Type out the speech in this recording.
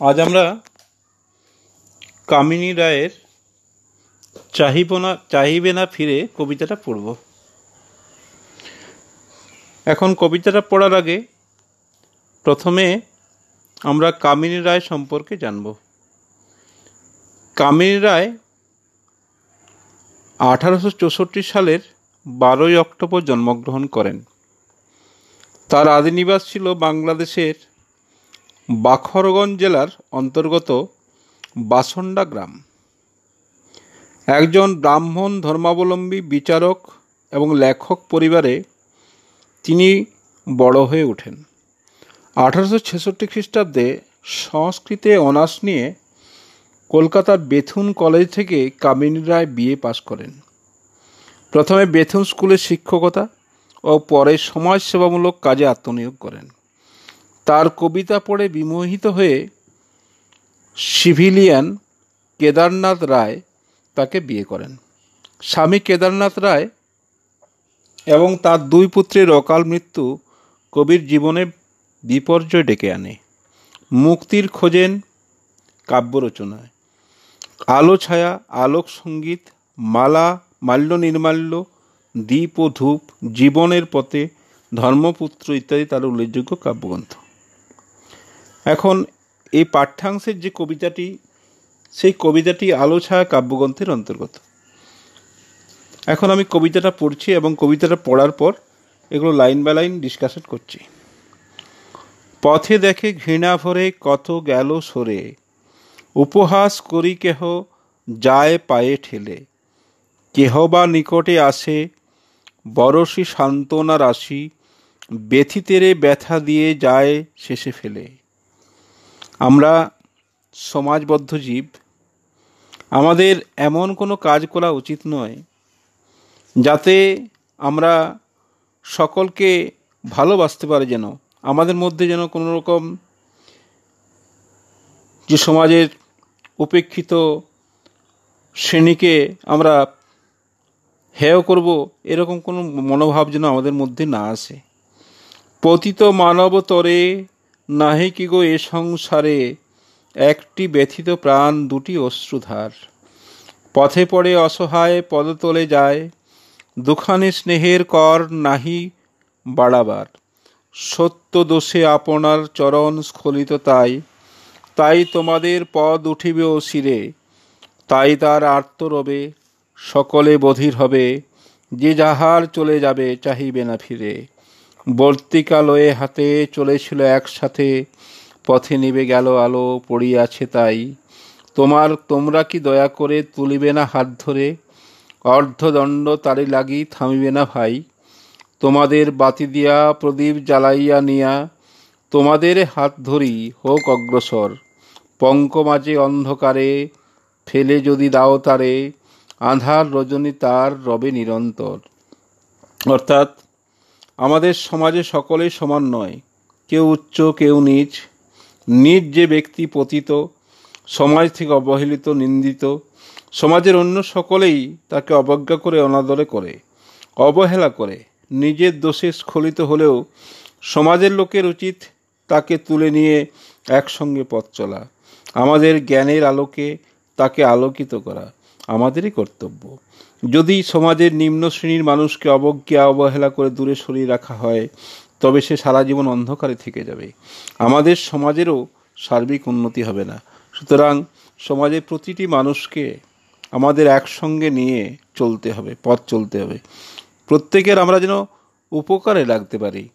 আজ আমরা কামিনী রায়ের চাহিব না চাহিবে না ফিরে কবিতাটা পড়ব। এখন কবিতাটা পড়ার আগে প্রথমে আমরা কামিনী রায় সম্পর্কে জানব। কামিনী রায় আঠারোশো চৌষট্টি সালের বারোই অক্টোবর জন্মগ্রহণ করেন। তার আদি নিবাস ছিল বাংলাদেশের বাখরগঞ্জ জেলার অন্তর্গত বাসন্ডা গ্রাম। একজন ব্রাহ্মণ ধর্মাবলম্বী বিচারক এবং লেখক পরিবারে তিনি বড় হয়ে ওঠেন। আঠারোশো ছেষট্টি খ্রিস্টাব্দে সংস্কৃতে অনার্স নিয়ে কলকাতার বেথুন কলেজ থেকে কামিনী রায় বিএ পাশ করেন। প্রথমে বেথুন স্কুলে শিক্ষকতা ও পরে সমাজসেবামূলক কাজে আত্মনিয়োগ করেন। তার কবিতা পড়ে বিমোহিত হয়ে সিভিলিয়ান কেদারনাথ রায় তাকে বিয়ে করেন। স্বামী কেদারনাথ রায় এবং তার দুই পুত্রের অকাল মৃত্যু কবির জীবনে বিপর্যয় ডেকে আনে। মুক্তির খোঁজেন কাব্য রচনায় আলো ছায়া, আলোক সংগীত, মালা, মাল্য নির্মাল্য, দ্বীপ ও ধূপ, জীবনের পথে ধর্মপুত্র ইত্যাদি তার উল্লেখযোগ্য কাব্যগ্রন্থ। এখন এই পাঠ্যাংশের যে কবিতাটি, সেই কবিতাটি আলো ছায়া কাব্যগ্রন্থের অন্তর্গত। এখন আমি কবিতাটা পড়ছি এবং কবিতাটা পড়ার পর এগুলো লাইন বাই লাইন ডিসকাশন করছি। পথে দেখে ঘৃণা ভরে কত গেল সরে, উপহাস করি কেহ যায় পায়ে ঠেলে, কেহ বা নিকটে আসে বরসি সান্ত্বনা রাশি, ব্যথিতেরে ব্যথা দিয়ে যায় শেষে ফেলে। আমরা সমাজবদ্ধ জীব, আমাদের এমন কোনো কাজ করা উচিত নয় যাতে আমরা সকলকে ভালোবাসতে পারে যেন, আমাদের মধ্যে যেন কোনো রকম যে সমাজের উপেক্ষিত শ্রেণীকে আমরা হেয় করব, এরকম কোনো মনোভাব যেন আমাদের মধ্যে না আসে। পতিত মানবতরে নাহি কি গো এ সংসারে? একটি ব্যথিত প্রাণ, দুটি অশ্রুধার। পথে পড়ে অসহায়, পদতলে যায়। দুখানি স্নেহের কর নাহি বাড়াবার। সত্য দোষে আপনার চরণ স্খলিত তাই। তাই তোমাদের পদ উঠিবে ও শিরে। তাই তার আর্তরবে সকলে বধির হবে। যে যাহার চলে যাবে, চাহিবে না ফিরে। বর্তিকালয়ে হাতে চলেছিল একসাথে, পথে নিবে গেল আলো, পড়িয়াছে তাই। তোমার, তোমরা কি দয়া করে তুলিবে না হাত ধরে? অর্ধদণ্ড তারি লাগি থামিবে না ভাই। তোমাদের বাতি দিয়া প্রদীপ জ্বালাইয়া নিয়া, তোমাদের হাত ধরি হোক অগ্রসর। পঙ্ক মাঝে অন্ধকারে ফেলে যদি দাও তারে, আধার রজনী তার রবে নিরন্তর। অর্থাৎ আমাদের সমাজে সকলেই সমান নয়। কেউ উচ্চ, কেউ নিচ। নিজ যে ব্যক্তি পতিত, সমাজ থেকে অবহেলিত, নিন্দিত, সমাজের অন্য সকলেই তাকে অবজ্ঞা করে, অনাদরে করে, অবহেলা করে, নিজের দোষে স্খলিত হলেও সমাজের লোকের উচিত তাকে তুলে নিয়ে একসঙ্গে পথ চলা। আমাদের জ্ঞানের আলোকে তাকে আলোকিত করা। আমাদেরই কর্তব্য। যদি সমাজের নিম্ন শ্রেণির মানুষকে অবজ্ঞা, অবহেলা করে দূরে সরিয়ে রাখা হয়, তবে সে সারা জীবন অন্ধকারে থেকে যাবে। আমাদের সমাজেরও সার্বিক উন্নতি হবে না। সুতরাং সমাজের প্রতিটি মানুষকে আমাদের একসঙ্গে নিয়ে চলতে হবে, পথ চলতে হবে। প্রত্যেকের আমরা যেন উপকারে লাগতে পারি।